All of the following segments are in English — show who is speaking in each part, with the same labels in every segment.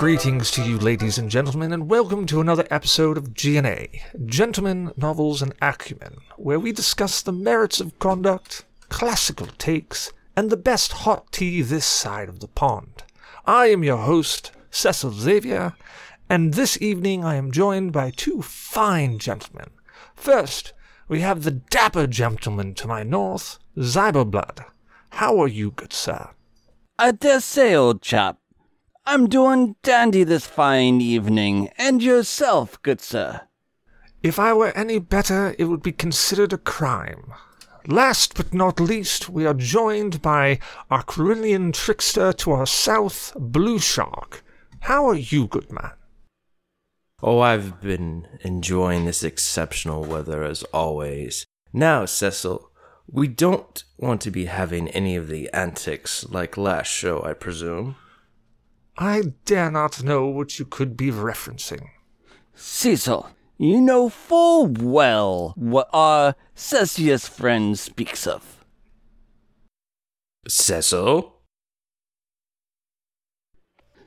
Speaker 1: greetings to you, ladies and gentlemen, and welcome to another episode of G&A, Gentlemen, Novels, and Acumen, where we discuss the merits of conduct, classical takes, and the best hot tea this side of the pond. I am your host, Cecil Xavier, and this evening I am joined by two fine gentlemen. First, we have the dapper gentleman to my north, Zyberblood. How are you, good sir?
Speaker 2: I dare say, old chap, I'm doing dandy this fine evening, and yourself, good sir.
Speaker 1: If I were any better, it would be considered a crime. Last but not least, we are joined by our Carillion trickster to our south, Blue Shark. How are you, good man?
Speaker 3: Oh, I've been enjoying this exceptional weather as always. Now, Cecil, we don't want to be having any of the antics like last show, I presume.
Speaker 1: I dare not know what you could be referencing.
Speaker 2: Cecil, you know full well what our Cecius friend speaks of.
Speaker 3: Cecil?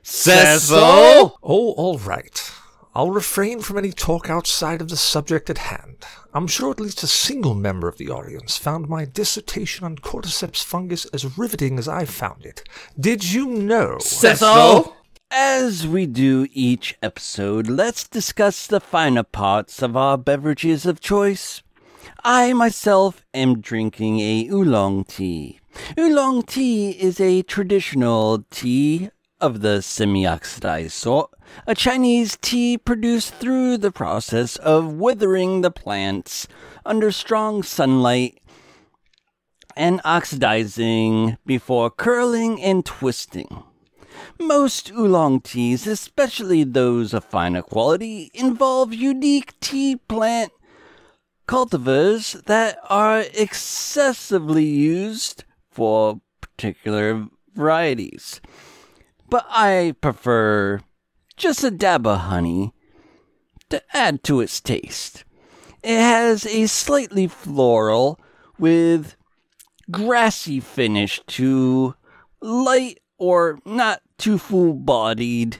Speaker 2: Cecil?
Speaker 1: Oh, all right. I'll refrain from any talk outside of the subject at hand. I'm sure at least a single member of the audience found my dissertation on cordyceps fungus as riveting as I found it. Did you know?
Speaker 2: Cecil? As we do each episode, let's discuss the finer parts of our beverages of choice. I myself am drinking a oolong tea. Oolong tea is a traditional tea of the semi-oxidized sort, a Chinese tea produced through the process of withering the plants under strong sunlight and oxidizing before curling and twisting. Most oolong teas, especially those of finer quality, involve unique tea plant cultivars that are excessively used for particular varieties. But I prefer just a dab of honey to add to its taste. It has a slightly floral with grassy finish to light or not too full bodied,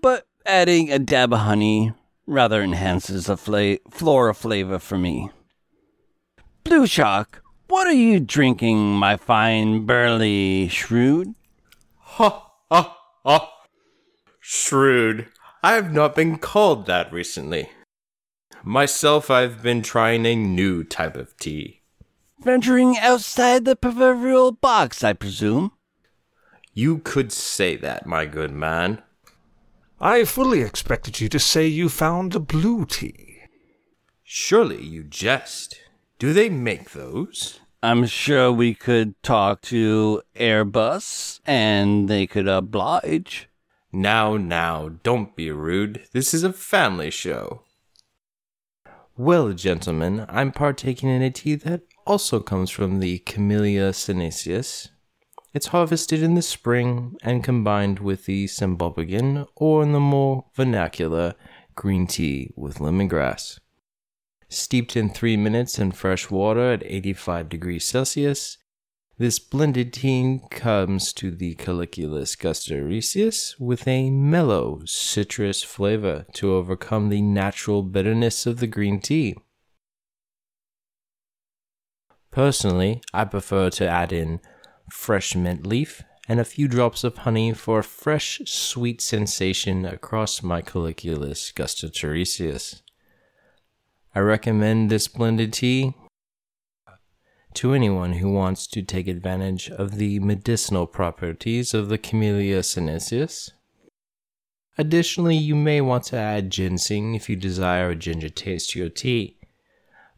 Speaker 2: but adding a dab of honey rather enhances the fla- flora flavor for me. Blue Shark, what are you drinking, my fine burly shrewd?
Speaker 3: Ha ha ha. Shrewd. I have not been called that recently. Myself, I've been trying a new type of tea.
Speaker 2: Venturing outside the proverbial box, I presume.
Speaker 3: You could say that, my good man.
Speaker 1: I fully expected you to say you found a blue tea.
Speaker 3: Surely you jest. Do they make those?
Speaker 2: I'm sure we could talk to Airbus and they could oblige.
Speaker 3: Now, now, don't be rude. This is a family show. Well, gentlemen, I'm partaking in a tea that also comes from the Camellia sinensis. It's harvested in the spring and combined with the Sambucolican, or in the more vernacular, green tea with lemongrass. Steeped in three minutes in fresh water at 85 degrees Celsius, this blended tea comes to the Caliculus gustatorius with a mellow citrus flavor to overcome the natural bitterness of the green tea. Personally, I prefer to add in fresh mint leaf and a few drops of honey for a fresh, sweet sensation across my Caliculus gustatorius. I recommend this blended tea to anyone who wants to take advantage of the medicinal properties of the Camellia sinensis. Additionally, you may want to add ginseng if you desire a ginger taste to your tea,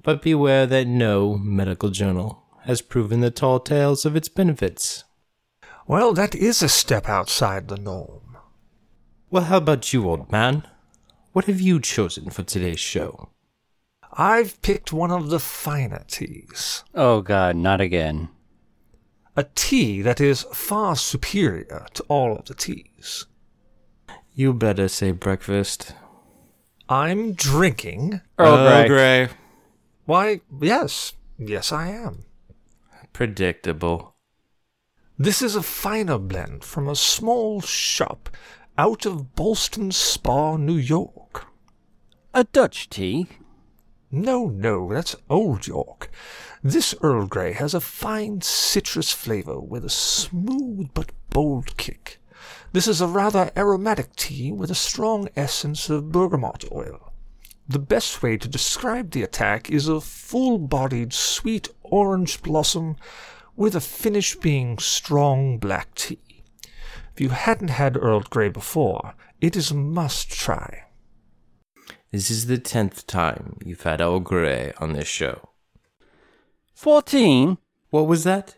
Speaker 3: but beware that no medical journal has proven the tall tales of its benefits.
Speaker 1: Well, that is a step outside the norm.
Speaker 3: Well, how about you, old man? What have you chosen for today's show?
Speaker 1: I've picked one of the finer teas.
Speaker 2: Oh god, not again.
Speaker 1: A tea that is far superior to all of the teas.
Speaker 3: You better say breakfast.
Speaker 1: I'm drinking.
Speaker 2: Earl Grey.
Speaker 3: Grey.
Speaker 1: Why, yes. Yes, I am.
Speaker 3: Predictable.
Speaker 1: This is a finer blend from a small shop out of Ballston Spa, New York.
Speaker 2: A Dutch tea?
Speaker 1: No, no, that's Old York. This Earl Grey has a fine citrus flavor with a smooth but bold kick. This is a rather aromatic tea with a strong essence of bergamot oil. The best way to describe the attack is a full bodied sweet orange blossom with a finish being strong black tea. If you hadn't had Earl Grey before, it is a must try.
Speaker 3: This is the tenth time you've had Earl Grey on this show.
Speaker 2: Fourteen?
Speaker 3: What was that?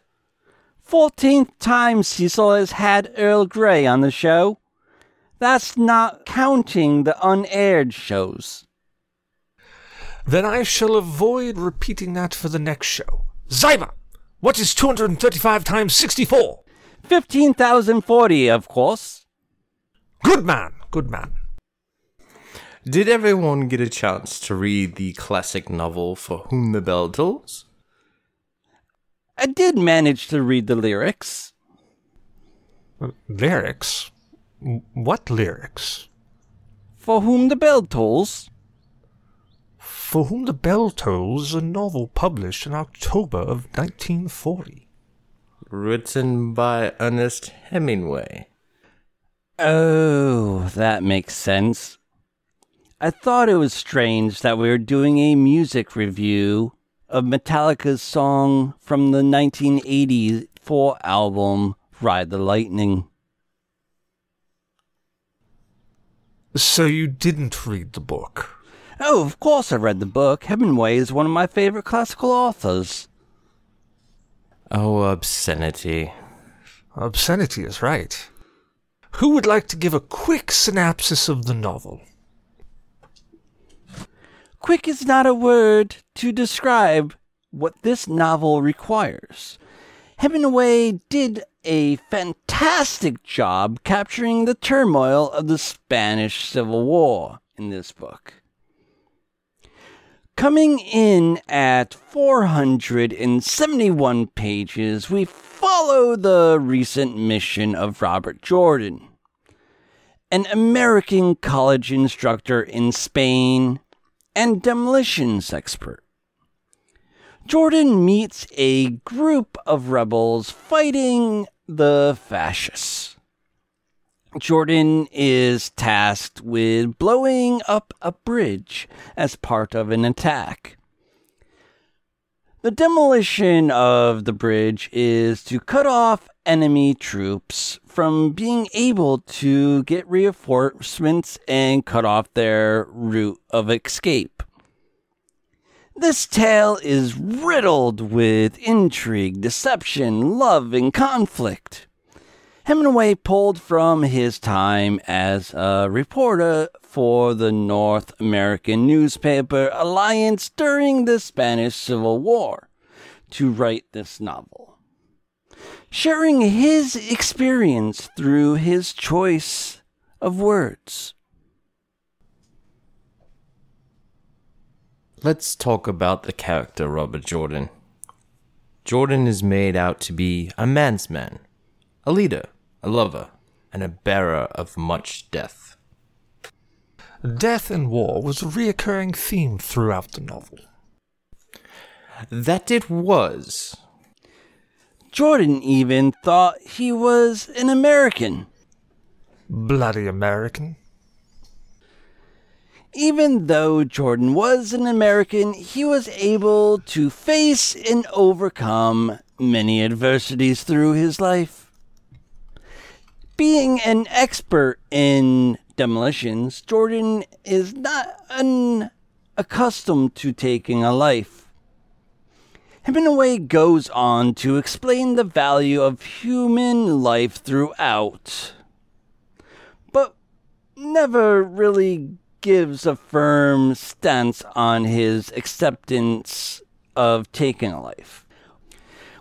Speaker 2: Fourteenth time Cecil has had Earl Grey on the show. That's not counting the unaired shows.
Speaker 1: Then I shall avoid repeating that for the next show. Zyber! What is 235 times 64?
Speaker 2: 15,040, of course.
Speaker 1: Good man, good man.
Speaker 3: Did everyone get a chance to read the classic novel For Whom the Bell Tolls?
Speaker 2: I did manage to read the lyrics.
Speaker 1: Uh, lyrics? What lyrics?
Speaker 2: For Whom the Bell Tolls?
Speaker 1: For Whom the Bell Tolls is a novel published in October of 1940.
Speaker 3: Written by Ernest Hemingway.
Speaker 2: Oh, that makes sense. I thought it was strange that we were doing a music review of Metallica's song from the 1984 album Ride the Lightning.
Speaker 1: So you didn't read the book?
Speaker 2: Oh, of course I read the book. Hemingway is one of my favorite classical authors.
Speaker 3: Oh, obscenity.
Speaker 1: Obscenity is right. Who would like to give a quick synopsis of the novel?
Speaker 2: Quick is not a word to describe what this novel requires. Hemingway did a fantastic job capturing the turmoil of the Spanish Civil War in this book. Coming in at 471 pages, we follow the recent mission of Robert Jordan, an American college instructor in Spain and demolitions expert. Jordan meets a group of rebels fighting the fascists. Jordan is tasked with blowing up a bridge as part of an attack. The demolition of the bridge is to cut off enemy troops from being able to get reinforcements and cut off their route of escape. This tale is riddled with intrigue, deception, love, and conflict. Hemingway pulled from his time as a reporter for the North American newspaper Alliance during the Spanish Civil War to write this novel, sharing his experience through his choice of words.
Speaker 3: Let's talk about the character Robert Jordan. Jordan is made out to be a man's man, a leader, a lover, and a bearer of much death.
Speaker 1: Death and war was a reoccurring theme throughout the novel.
Speaker 3: That it was.
Speaker 2: Jordan even thought he was an American.
Speaker 1: Bloody American.
Speaker 2: Even though Jordan was an American, he was able to face and overcome many adversities through his life. Being an expert in demolitions, Jordan is not unaccustomed to taking a life. Hemingway goes on to explain the value of human life throughout, but never really gives a firm stance on his acceptance of taking a life.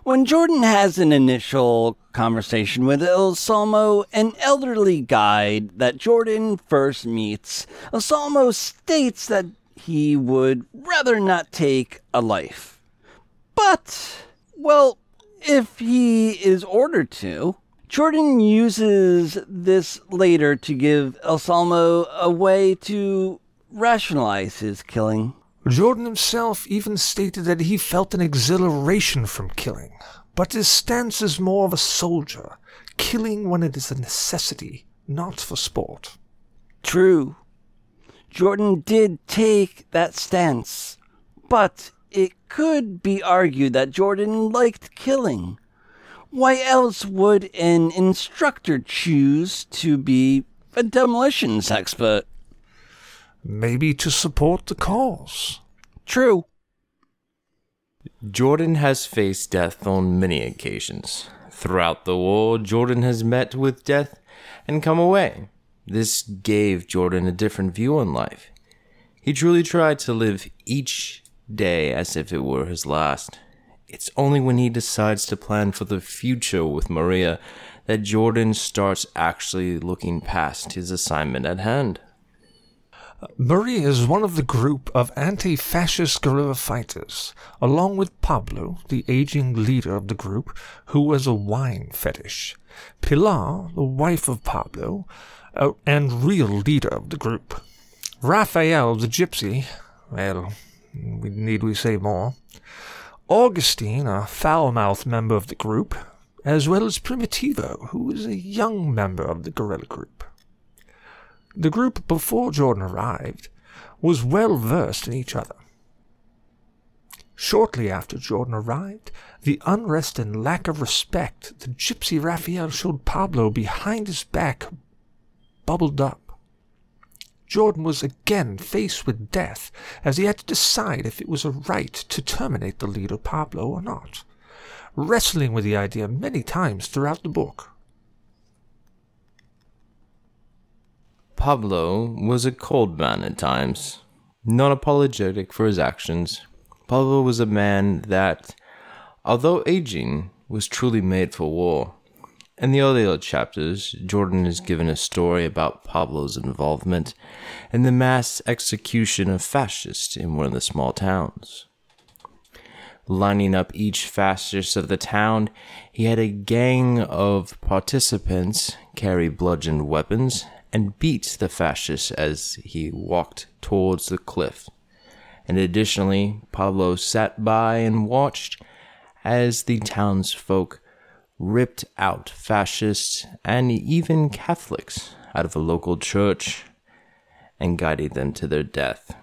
Speaker 2: When Jordan has an initial conversation with Anselmo, an elderly guide that Jordan first meets, Anselmo states that he would rather not take a life. But, well, if he is ordered to, Jordan uses this later to give Anselmo a way to rationalize his killing.
Speaker 1: Jordan himself even stated that he felt an exhilaration from killing, but his stance is more of a soldier, killing when it is a necessity, not for sport.
Speaker 2: True. Jordan did take that stance, but it could be argued that Jordan liked killing. Why else would an instructor choose to be a demolitions expert?
Speaker 1: Maybe to support the cause.
Speaker 2: True.
Speaker 3: Jordan has faced death on many occasions. Throughout the war, Jordan has met with death and come away. This gave Jordan a different view on life. He truly tried to live each day as if it were his last. It's only when he decides to plan for the future with Maria that Jordan starts actually looking past his assignment at hand.
Speaker 1: Maria is one of the group of anti fascist guerrilla fighters, along with Pablo, the aging leader of the group, who has a wine fetish, Pilar, the wife of Pablo, uh, and real leader of the group, Raphael, the gypsy, well, need we say more? Augustine, a foul mouthed member of the group, as well as Primitivo, who is a young member of the guerrilla group. The group before Jordan arrived was well versed in each other. Shortly after Jordan arrived, the unrest and lack of respect the gypsy Raphael showed Pablo behind his back bubbled up. Jordan was again faced with death, as he had to decide if it was a right to terminate the leader Pablo or not, wrestling with the idea many times throughout the book.
Speaker 3: Pablo was a cold man at times, not apologetic for his actions. Pablo was a man that, although aging, was truly made for war. In the earlier chapters, Jordan is given a story about Pablo's involvement in the mass execution of fascists in one of the small towns. Lining up each fascist of the town, he had a gang of participants carry bludgeoned weapons and beat the fascist as he walked towards the cliff. And additionally, Pablo sat by and watched as the townsfolk ripped out fascists and even Catholics out of a local church and guided them to their death.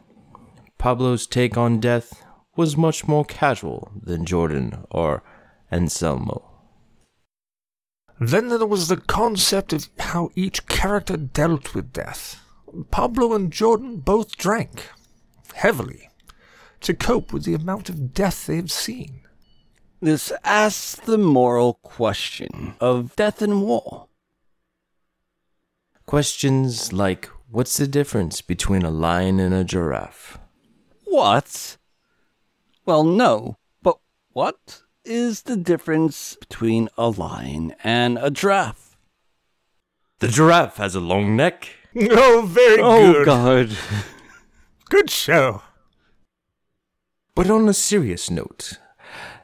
Speaker 3: Pablo's take on death was much more casual than Jordan or Anselmo.
Speaker 1: Then there was the concept of how each character dealt with death. Pablo and Jordan both drank, heavily, to cope with the amount of death they had seen.
Speaker 2: This asks the moral question of death and war.
Speaker 3: Questions like what's the difference between a lion and a giraffe?
Speaker 2: What? Well, no, but what is the difference between a lion and a giraffe?
Speaker 3: The giraffe has a long neck.
Speaker 1: Oh, very
Speaker 2: Oh,
Speaker 1: good.
Speaker 2: God.
Speaker 1: Good show.
Speaker 3: But on a serious note,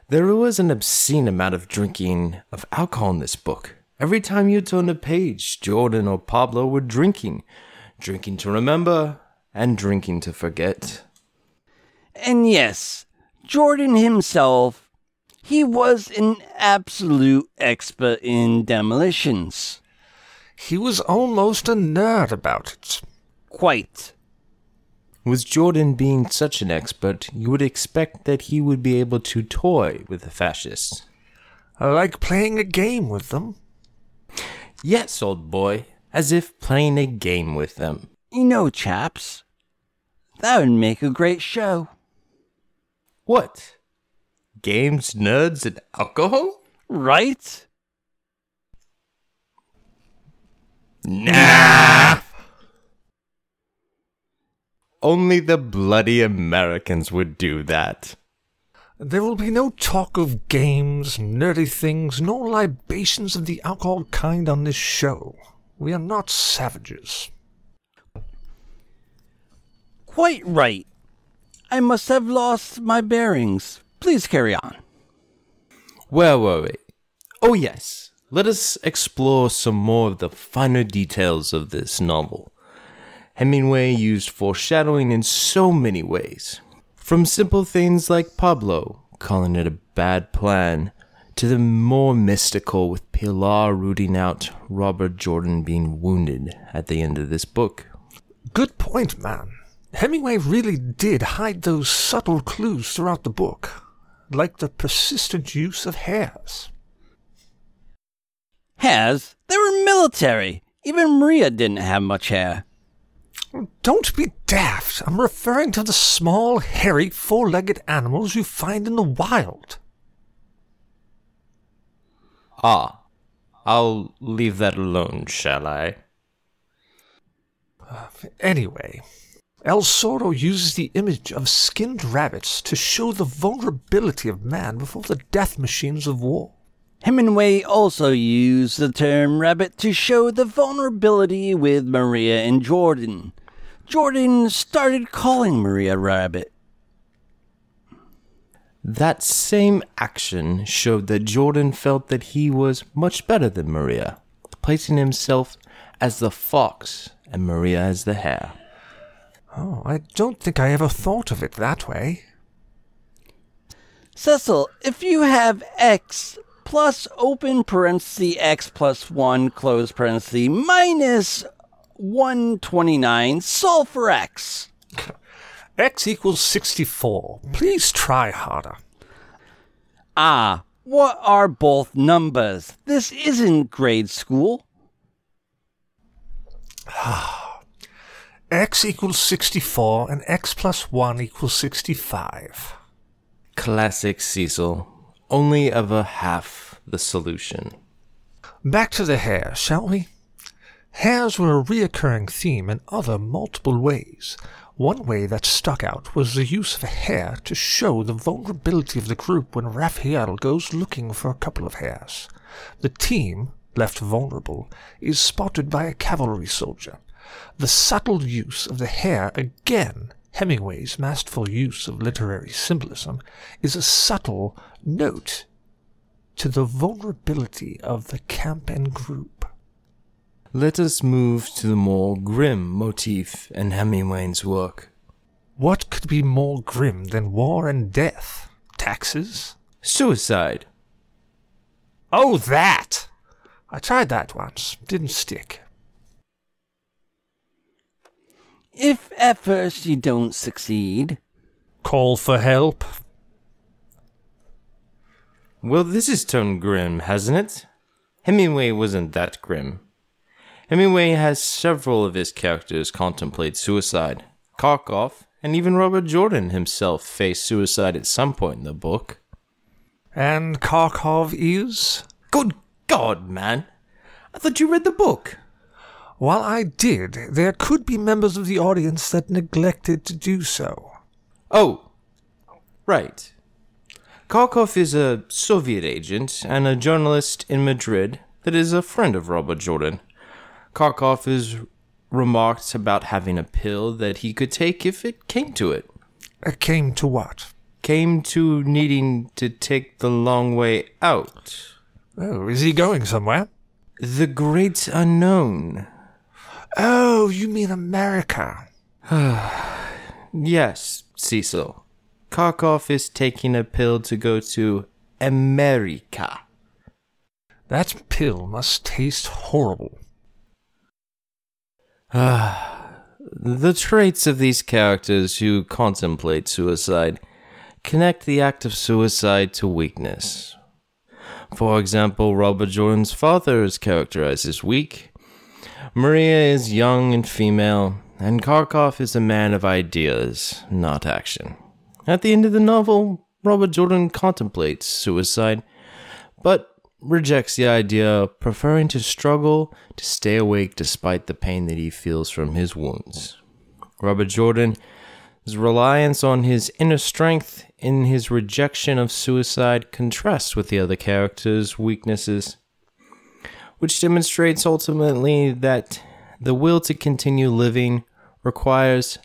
Speaker 3: there was an obscene amount of drinking of alcohol in this book. Every time you turned a page, Jordan or Pablo were drinking. Drinking to remember and drinking to forget.
Speaker 2: And yes, Jordan himself, he was an absolute expert in demolitions.
Speaker 1: He was almost a nerd about it.
Speaker 2: Quite.
Speaker 3: With Jordan being such an expert, you would expect that he would be able to toy with the fascists.
Speaker 1: Like playing a game with them.
Speaker 3: Yes, old boy, as if playing a game with them.
Speaker 2: You know, chaps, that would make a great show.
Speaker 3: What? Games, nerds, and alcohol?
Speaker 2: Right?
Speaker 3: Nah! Only the bloody Americans would do that.
Speaker 1: There will be no talk of games, nerdy things, nor libations of the alcohol kind on this show. We are not savages.
Speaker 2: Quite right. I must have lost my bearings. Please carry on.
Speaker 3: Where were we? Oh, yes. let us explore some more of the finer details of this novel. Hemingway used foreshadowing in so many ways. From simple things like Pablo calling it a bad plan, to the more mystical with Pilar rooting out Robert Jordan being wounded at the end of this book.
Speaker 1: Good point, man. Hemingway really did hide those subtle clues throughout the book, like the persistent use of hairs.
Speaker 2: Hairs? They were military. Even Maria didn't have much hair.
Speaker 1: Don't be daft. I'm referring to the small, hairy, four legged animals you find in the wild.
Speaker 3: Ah, I'll leave that alone, shall I?
Speaker 1: Anyway, El Zorro uses the image of skinned rabbits to show the vulnerability of man before the death machines of war.
Speaker 2: Hemingway also used the term rabbit to show the vulnerability with Maria and Jordan. Jordan started calling Maria Rabbit.
Speaker 3: That same action showed that Jordan felt that he was much better than Maria, placing himself as the fox and Maria as the hare.
Speaker 1: Oh, I don't think I ever thought of it that way.
Speaker 2: Cecil, if you have x plus open parenthesis x plus 1 close parenthesis minus 129, solve for x.
Speaker 1: X equals 64. Please try harder.
Speaker 2: Ah, what are both numbers? This isn't grade school.
Speaker 1: X equals 64 and X plus 1 equals 65.
Speaker 3: Classic Cecil, only of a half the solution.
Speaker 1: Back to the hair, shall we? Hairs were a reoccurring theme in other multiple ways. One way that stuck out was the use of a hair to show the vulnerability of the group when Raphael goes looking for a couple of hairs. The team, left vulnerable, is spotted by a cavalry soldier. The subtle use of the hair again Hemingway's masterful use of literary symbolism is a subtle note to the vulnerability of the camp and group.
Speaker 3: Let us move to the more grim motif in Hemingway's work.
Speaker 1: What could be more grim than war and death? Taxes?
Speaker 3: Suicide.
Speaker 1: Oh, that! I tried that once. Didn't stick.
Speaker 2: If at first you don't succeed,
Speaker 1: Call for help?
Speaker 3: Well, this is turned grim, hasn't it? Hemingway wasn't that grim. Hemingway has several of his characters contemplate suicide. Karkov and even Robert Jordan himself faced suicide at some point in the book.
Speaker 1: And Karkov is?
Speaker 3: Good God, man! I thought you read the book.
Speaker 1: While I did, there could be members of the audience that neglected to do so.
Speaker 3: Oh, right. Karkov is a Soviet agent and a journalist in Madrid that is a friend of Robert Jordan. Karkov is remarked about having a pill that he could take if it came to it.
Speaker 1: It came to what?
Speaker 3: Came to needing to take the long way out.
Speaker 1: Oh, is he going somewhere?
Speaker 3: The great unknown.
Speaker 1: Oh, you mean America.
Speaker 3: Yes, Cecil. Karkov is taking a pill to go to America.
Speaker 1: That pill must taste horrible.
Speaker 3: Ah, The traits of these characters who contemplate suicide connect the act of suicide to weakness. For example, Robert Jordan's father is characterized as weak. Maria is young and female, and Karkov is a man of ideas, not action. At the end of the novel, Robert Jordan contemplates suicide, but rejects the idea, preferring to struggle to stay awake despite the pain that he feels from his wounds. Robert Jordan's reliance on his inner strength in his rejection of suicide contrasts with the other characters' weaknesses, which demonstrates ultimately that the will to continue living requires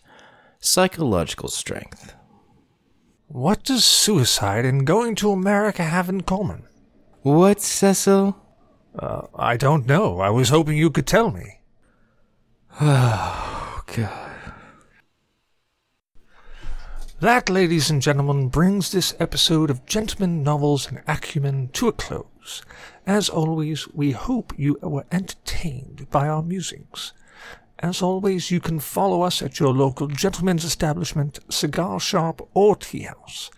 Speaker 3: psychological strength.
Speaker 1: What does suicide and going to America have in common?
Speaker 3: What, Cecil?
Speaker 1: Uh, I don't know. I was hoping you could tell me.
Speaker 3: Oh, God.
Speaker 1: That, ladies and gentlemen, brings this episode of Gentlemen Novels and Acumen to a close. As always, we hope you were entertained by our musings. As always, you can follow us at your local gentleman's establishment, cigar shop, or tea house.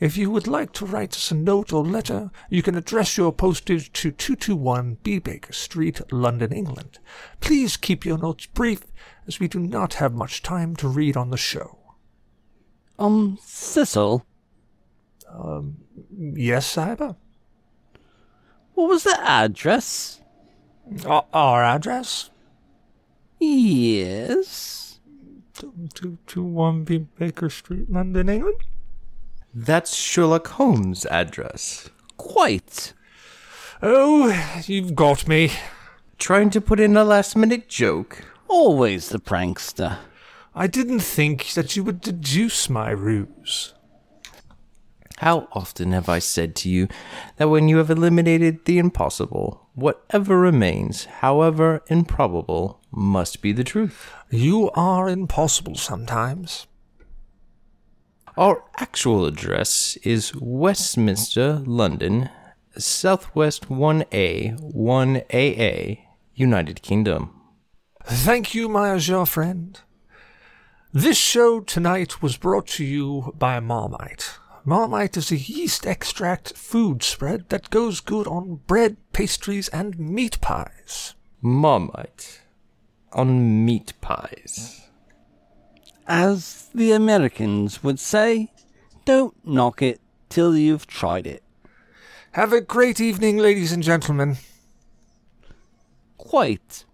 Speaker 1: If you would like to write us a note or letter, you can address your postage to 221 B. Baker Street, London, England. Please keep your notes brief, as we do not have much time to read on the show.
Speaker 2: Um, Cecil, Um,
Speaker 1: Yes, Zyber?
Speaker 2: What was the address?
Speaker 1: Our, our address?
Speaker 2: Yes.
Speaker 1: 221 B. Baker Street, London, England?
Speaker 3: That's Sherlock Holmes' address.
Speaker 2: Quite.
Speaker 1: Oh, you've got me.
Speaker 3: Trying to put in a last minute joke.
Speaker 2: Always the prankster.
Speaker 1: I didn't think that you would deduce my ruse.
Speaker 3: How often have I said to you that when you have eliminated the impossible, whatever remains, however improbable, must be the truth?
Speaker 1: You are impossible sometimes.
Speaker 3: Our actual address is Westminster, London, Southwest 1A, 1AA, United Kingdom.
Speaker 1: Thank you, my azure friend. This show tonight was brought to you by Marmite. Marmite is a yeast extract food spread that goes good on bread, pastries, and meat pies.
Speaker 3: Marmite on meat pies.
Speaker 2: As the Americans would say, don't knock it till you've tried it.
Speaker 1: Have a great evening, ladies and gentlemen.
Speaker 2: Quite.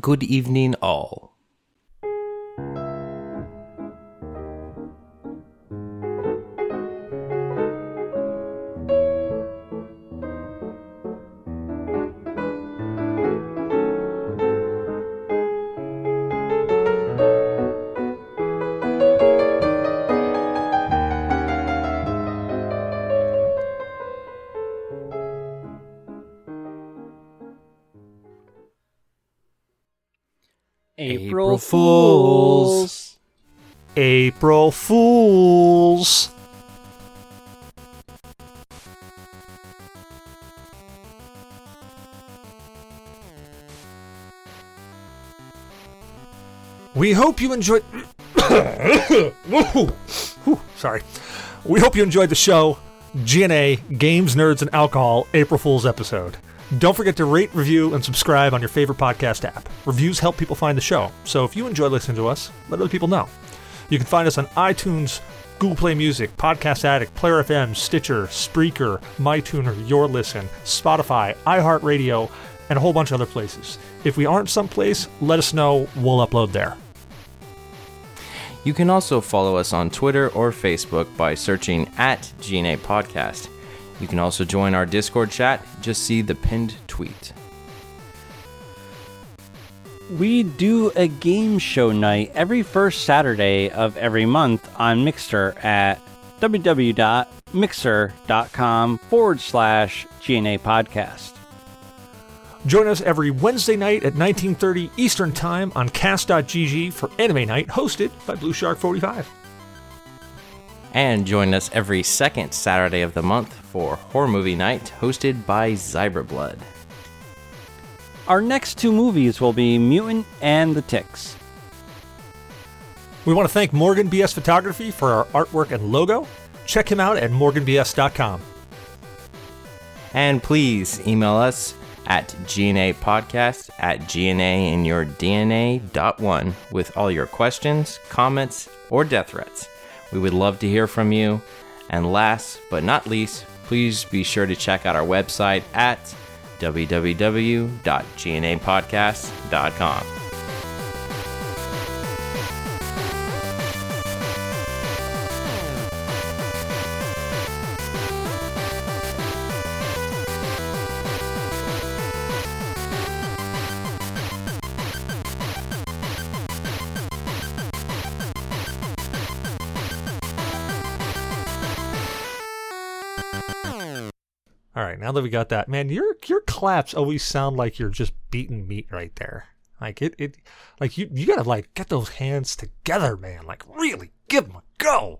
Speaker 3: Good evening, all. April Fools.
Speaker 1: April Fools! We hope you enjoyed. Sorry. We hope you enjoyed the show, GNA, Games, Nerds, and Alcohol, April Fool's episode. Don't forget to rate, review, and subscribe on your favorite podcast app. Reviews help people find the show, so if you enjoy listening to us, let other people know. You can find us on iTunes, Google Play Music, Podcast Addict, Player FM, Stitcher, Spreaker, MyTuner, Your Listen, Spotify, iHeartRadio, and a whole bunch of other places. If we aren't someplace, let us know. We'll upload there.
Speaker 3: You can also follow us on Twitter or Facebook by searching at GNA Podcast. You can also join our Discord chat. Just see the pinned tweet.
Speaker 2: We do a game show night every first Saturday of every month on Mixer at www.mixer.com forward slash GNA podcast.
Speaker 1: Join us every Wednesday night at 19:30 Eastern Time on Kast.gg for Anime Night, hosted by Blue Shark 45.
Speaker 3: And join us every second Saturday of the month for Horror Movie Night, hosted by Zyberblood.
Speaker 2: Our next two movies will be Mutant and the Ticks.
Speaker 1: We want to thank Morgan BS Photography for our artwork and logo. Check him out at morganbs.com.
Speaker 3: And please email us at GNA Podcast at GNA in your DNA.1 with all your questions, comments, or death threats. We would love to hear from you. And last but not least, please be sure to check out our website at www.gnapodcast.com.
Speaker 1: now that we got that, man, your your claps always sound like you're just beating meat right there. Like it, it, like you you gotta like get those hands together, man. Like really give them a go.